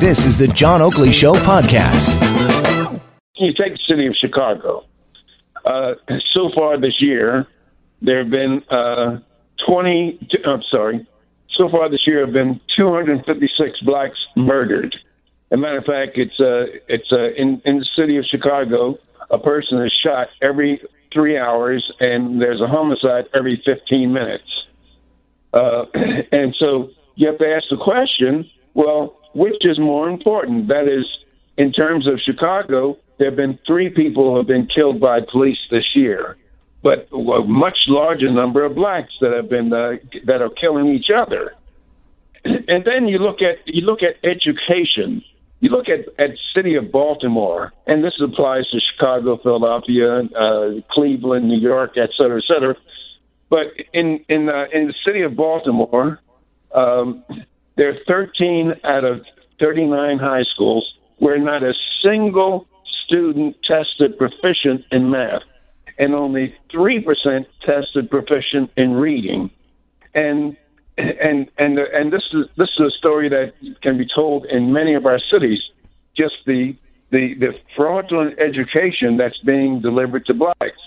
This is the John Oakley Show podcast. You take the city of Chicago. Uh, so far this year, there have been uh, 20, I'm sorry, so far this year have been 256 blacks murdered. As a matter of fact, it's uh, it's uh, in in the city of Chicago. A person is shot every three hours, and there's a homicide every 15 minutes. Uh, and so you have to ask the question: Well, which is more important? That is, in terms of Chicago, there have been three people who have been killed by police this year, but a much larger number of blacks that have been uh, that are killing each other. And then you look at you look at education. You look at at city of Baltimore, and this applies to Chicago, Philadelphia, uh, Cleveland, New York, et cetera, et cetera. But in in uh, in the city of Baltimore, um, there are 13 out of 39 high schools where not a single student tested proficient in math, and only three percent tested proficient in reading. And and and and this is this is a story that can be told in many of our cities. Just the the the fraudulent education that's being delivered to blacks,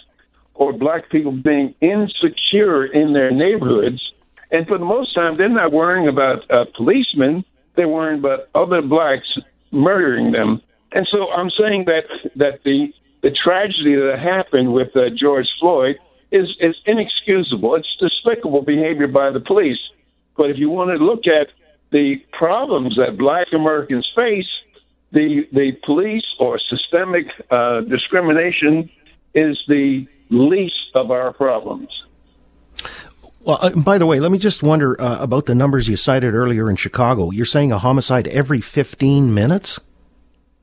or black people being insecure in their neighborhoods, and for the most time they're not worrying about uh, policemen. They're worrying about other blacks murdering them. And so I'm saying that that the the tragedy that happened with uh, George Floyd is is inexcusable. It's despicable behavior by the police. But if you want to look at the problems that Black Americans face, the the police or systemic uh, discrimination is the least of our problems. Well, uh, by the way, let me just wonder uh, about the numbers you cited earlier in Chicago. You're saying a homicide every 15 minutes?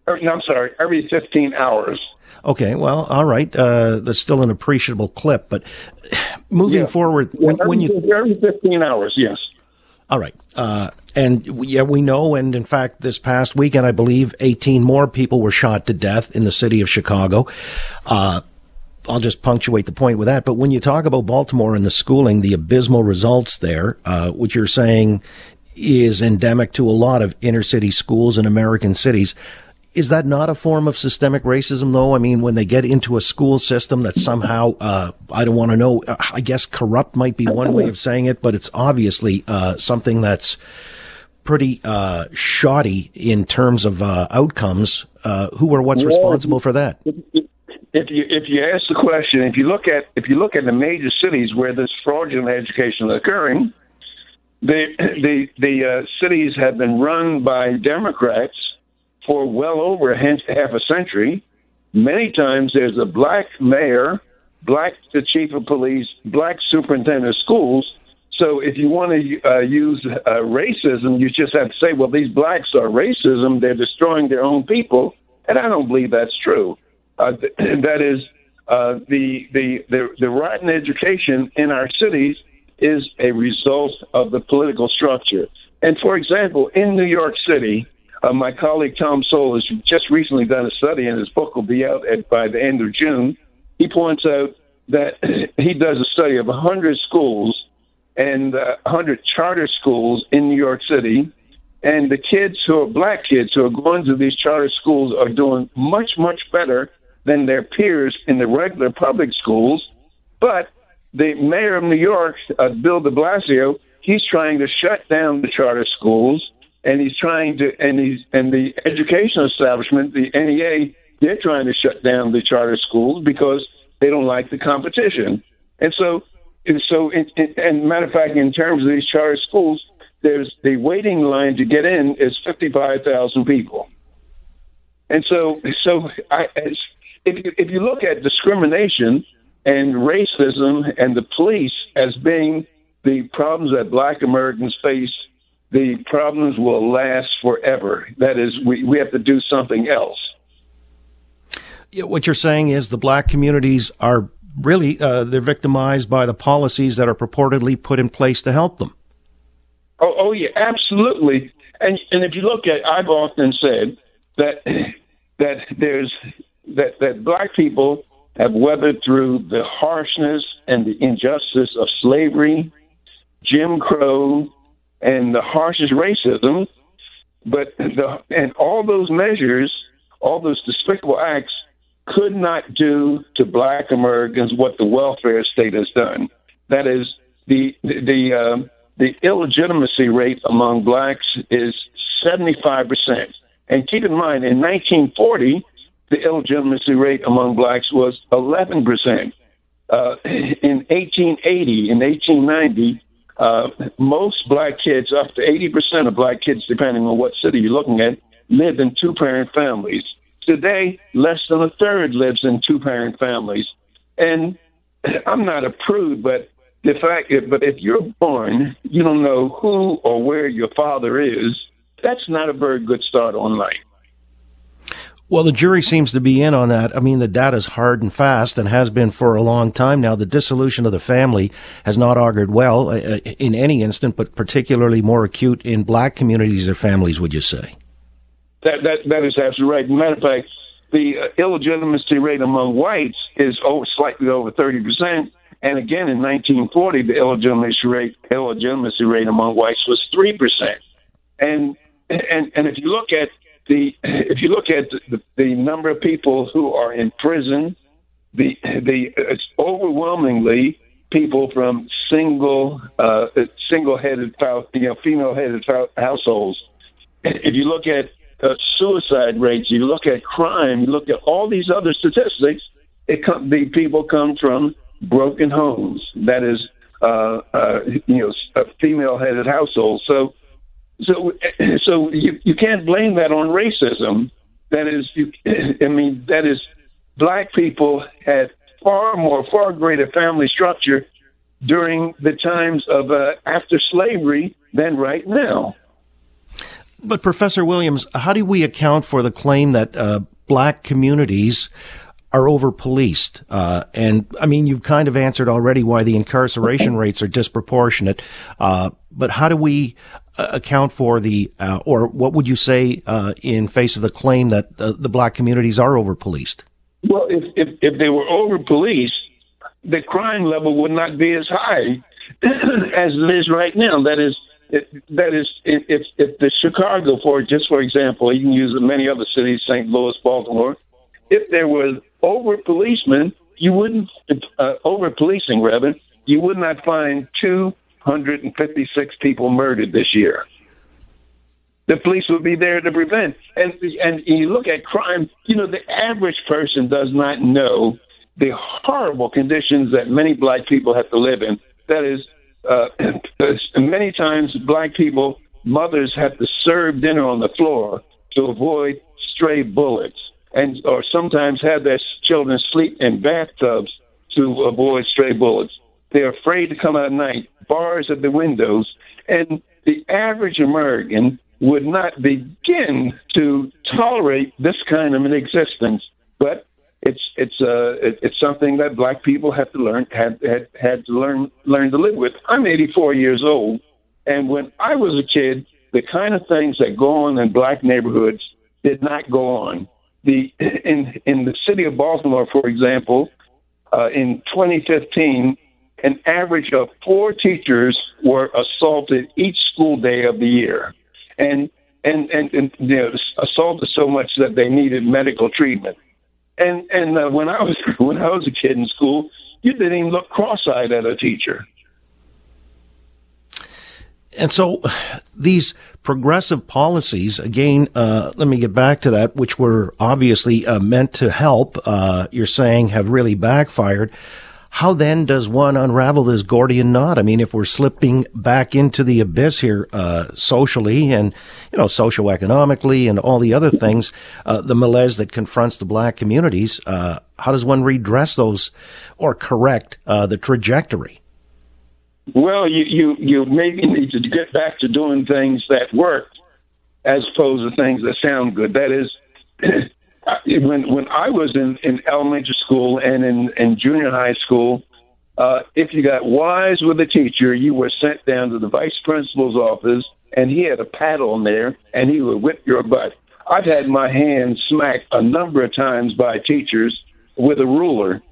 No, I'm sorry, every 15 hours. Okay, well, all right. Uh, that's still an appreciable clip, but moving yeah. forward, when, yeah, every, when you every 15 hours, yes. All right. Uh, and yeah, we know. And in fact, this past weekend, I believe 18 more people were shot to death in the city of Chicago. Uh, I'll just punctuate the point with that. But when you talk about Baltimore and the schooling, the abysmal results there, uh, which you're saying is endemic to a lot of inner city schools in American cities. Is that not a form of systemic racism, though? I mean, when they get into a school system that somehow, uh, I don't want to know, uh, I guess corrupt might be one way of saying it, but it's obviously uh, something that's pretty uh, shoddy in terms of uh, outcomes. Uh, who or what's responsible for that? If you if you ask the question, if you look at if you look at the major cities where this fraudulent education is occurring, the the the uh, cities have been run by Democrats for well over half a century. Many times there's a black mayor, black the chief of police, black superintendent of schools. So if you want to uh, use uh, racism, you just have to say, well, these blacks are racism. They're destroying their own people. And I don't believe that's true. Uh, that is, uh, the, the, the, the rotten education in our cities is a result of the political structure. And for example, in New York City, uh, my colleague Tom Sowell has just recently done a study, and his book will be out at, by the end of June. He points out that he does a study of 100 schools and uh, 100 charter schools in New York City, and the kids who are black kids who are going to these charter schools are doing much, much better than their peers in the regular public schools. But the mayor of New York, uh, Bill de Blasio, he's trying to shut down the charter schools and he's trying to, and he's, and the educational establishment, the NEA, they're trying to shut down the charter schools because they don't like the competition. And so, and so, and matter of fact, in terms of these charter schools, there's the waiting line to get in is 55,000 people. And so, so I, if you, if you look at discrimination and racism and the police as being the problems that black Americans face the problems will last forever. That is, we, we have to do something else. Yeah, what you're saying is the black communities are really uh, they're victimized by the policies that are purportedly put in place to help them. Oh, oh yeah, absolutely. And and if you look at, I've often said that that there's that that black people have weathered through the harshness and the injustice of slavery, Jim Crow, and the harshest racism. But the, and all those measures, all those despicable acts, could not do to Black Americans what the welfare state has done. That is the the uh, the illegitimacy rate among blacks is seventy five percent. And keep in mind, in 1940, the illegitimacy rate among blacks was 11 percent. Uh, in 1880 in 1890, uh, most black kids, up to 80% of black kids, depending on what city you're looking at, lived in two parent families. Today, less than a third lives in two parent families. And I'm not a prude, but the fact, but if you're born, you don't know who or where your father is, that's not a very good start on life. Well, the jury seems to be in on that. I mean, the data's hard and fast and has been for a long time now. The dissolution of the family has not augured well uh, uh, in any instant, but particularly more acute in black communities or families, would you say? That, that, that is absolutely right. Matter of fact, the uh, illegitimacy rate among whites is over, slightly over 30%. And again, in 1940, the illegitimacy rate, illegitimacy rate among whites was 3%. And, and, and if you look at the if you look at the, the number of people who are in prison, the the it's overwhelmingly people from single uh, single headed you know female headed households. If you look at uh, suicide rates, you look at crime, you look at all these other statistics. It come, the people come from broken homes. That is, uh, uh, you know, female headed households. So so, so you, you can't blame that on racism. That is, you, I mean, that is, black people had far more, far greater family structure during the times of uh, after slavery than right now. But Professor Williams, how do we account for the claim that uh, black communities are over policed? Uh, and I mean, you've kind of answered already why the incarceration rates are disproportionate. Uh, but how do we uh, account for the, uh, or what would you say uh, in face of the claim that the black communities are over policed? Well, if, if, if they were over policed, the crime level would not be as high as it is right now. That is, that is, if, if the Chicago, for just for example, you can use many other cities, St. Louis, Baltimore, if there was over policemen, you wouldn't, uh, over policing rather, you would not find 256 people murdered this year. The police would be there to prevent. And and you look at crime, you know, the average person does not know the horrible conditions that many black people have to live in. That is, uh, many times black people, mothers have to serve dinner on the floor to avoid stray bullets, and or sometimes have their children sleep in bathtubs to avoid stray bullets. They're afraid to come out at night, bars at the windows, and the average American would not begin to tolerate this kind of an existence. But it's it's uh it's something that black people have to learn had had had to learn learn to live with. I'm 84 years old, and when I was a kid, the kind of things that go on in black neighborhoods did not go on. The in in the city of Baltimore, for example, uh, in 2015, an average of four teachers were assaulted each school day of the year, and and and, and you know, assaulted so much that they needed medical treatment. And and uh, when I was when I was a kid in school, you didn't even look cross-eyed at a teacher. And so these progressive policies, again, uh, let me get back to that, which were obviously uh, meant to help, uh, you're saying have really backfired. How then does one unravel this Gordian knot? I mean, if we're slipping back into the abyss here, uh, socially and, you know, socioeconomically and all the other things, uh, the malaise that confronts the black communities, uh, how does one redress those or correct, uh, the trajectory? Well, you, you, you maybe need to get back to doing things that work as opposed to things that sound good. That is, when when I was in, in elementary school and in, in junior high school, uh, if you got wise with a teacher, you were sent down to the vice principal's office, and he had a paddle in there, and he would whip your butt. I've had my hand smacked a number of times by teachers with a ruler,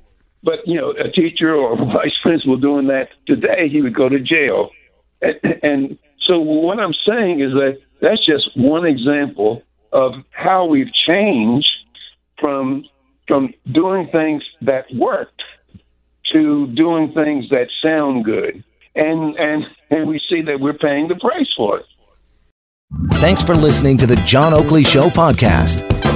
but you know, a teacher or a vice principal doing that today, he would go to jail. And, and so what I'm saying is that that's just one example of how we've changed from from doing things that worked to doing things that sound good. And and and we see that we're paying the price for it. Thanks for listening to the John Oakley Show podcast.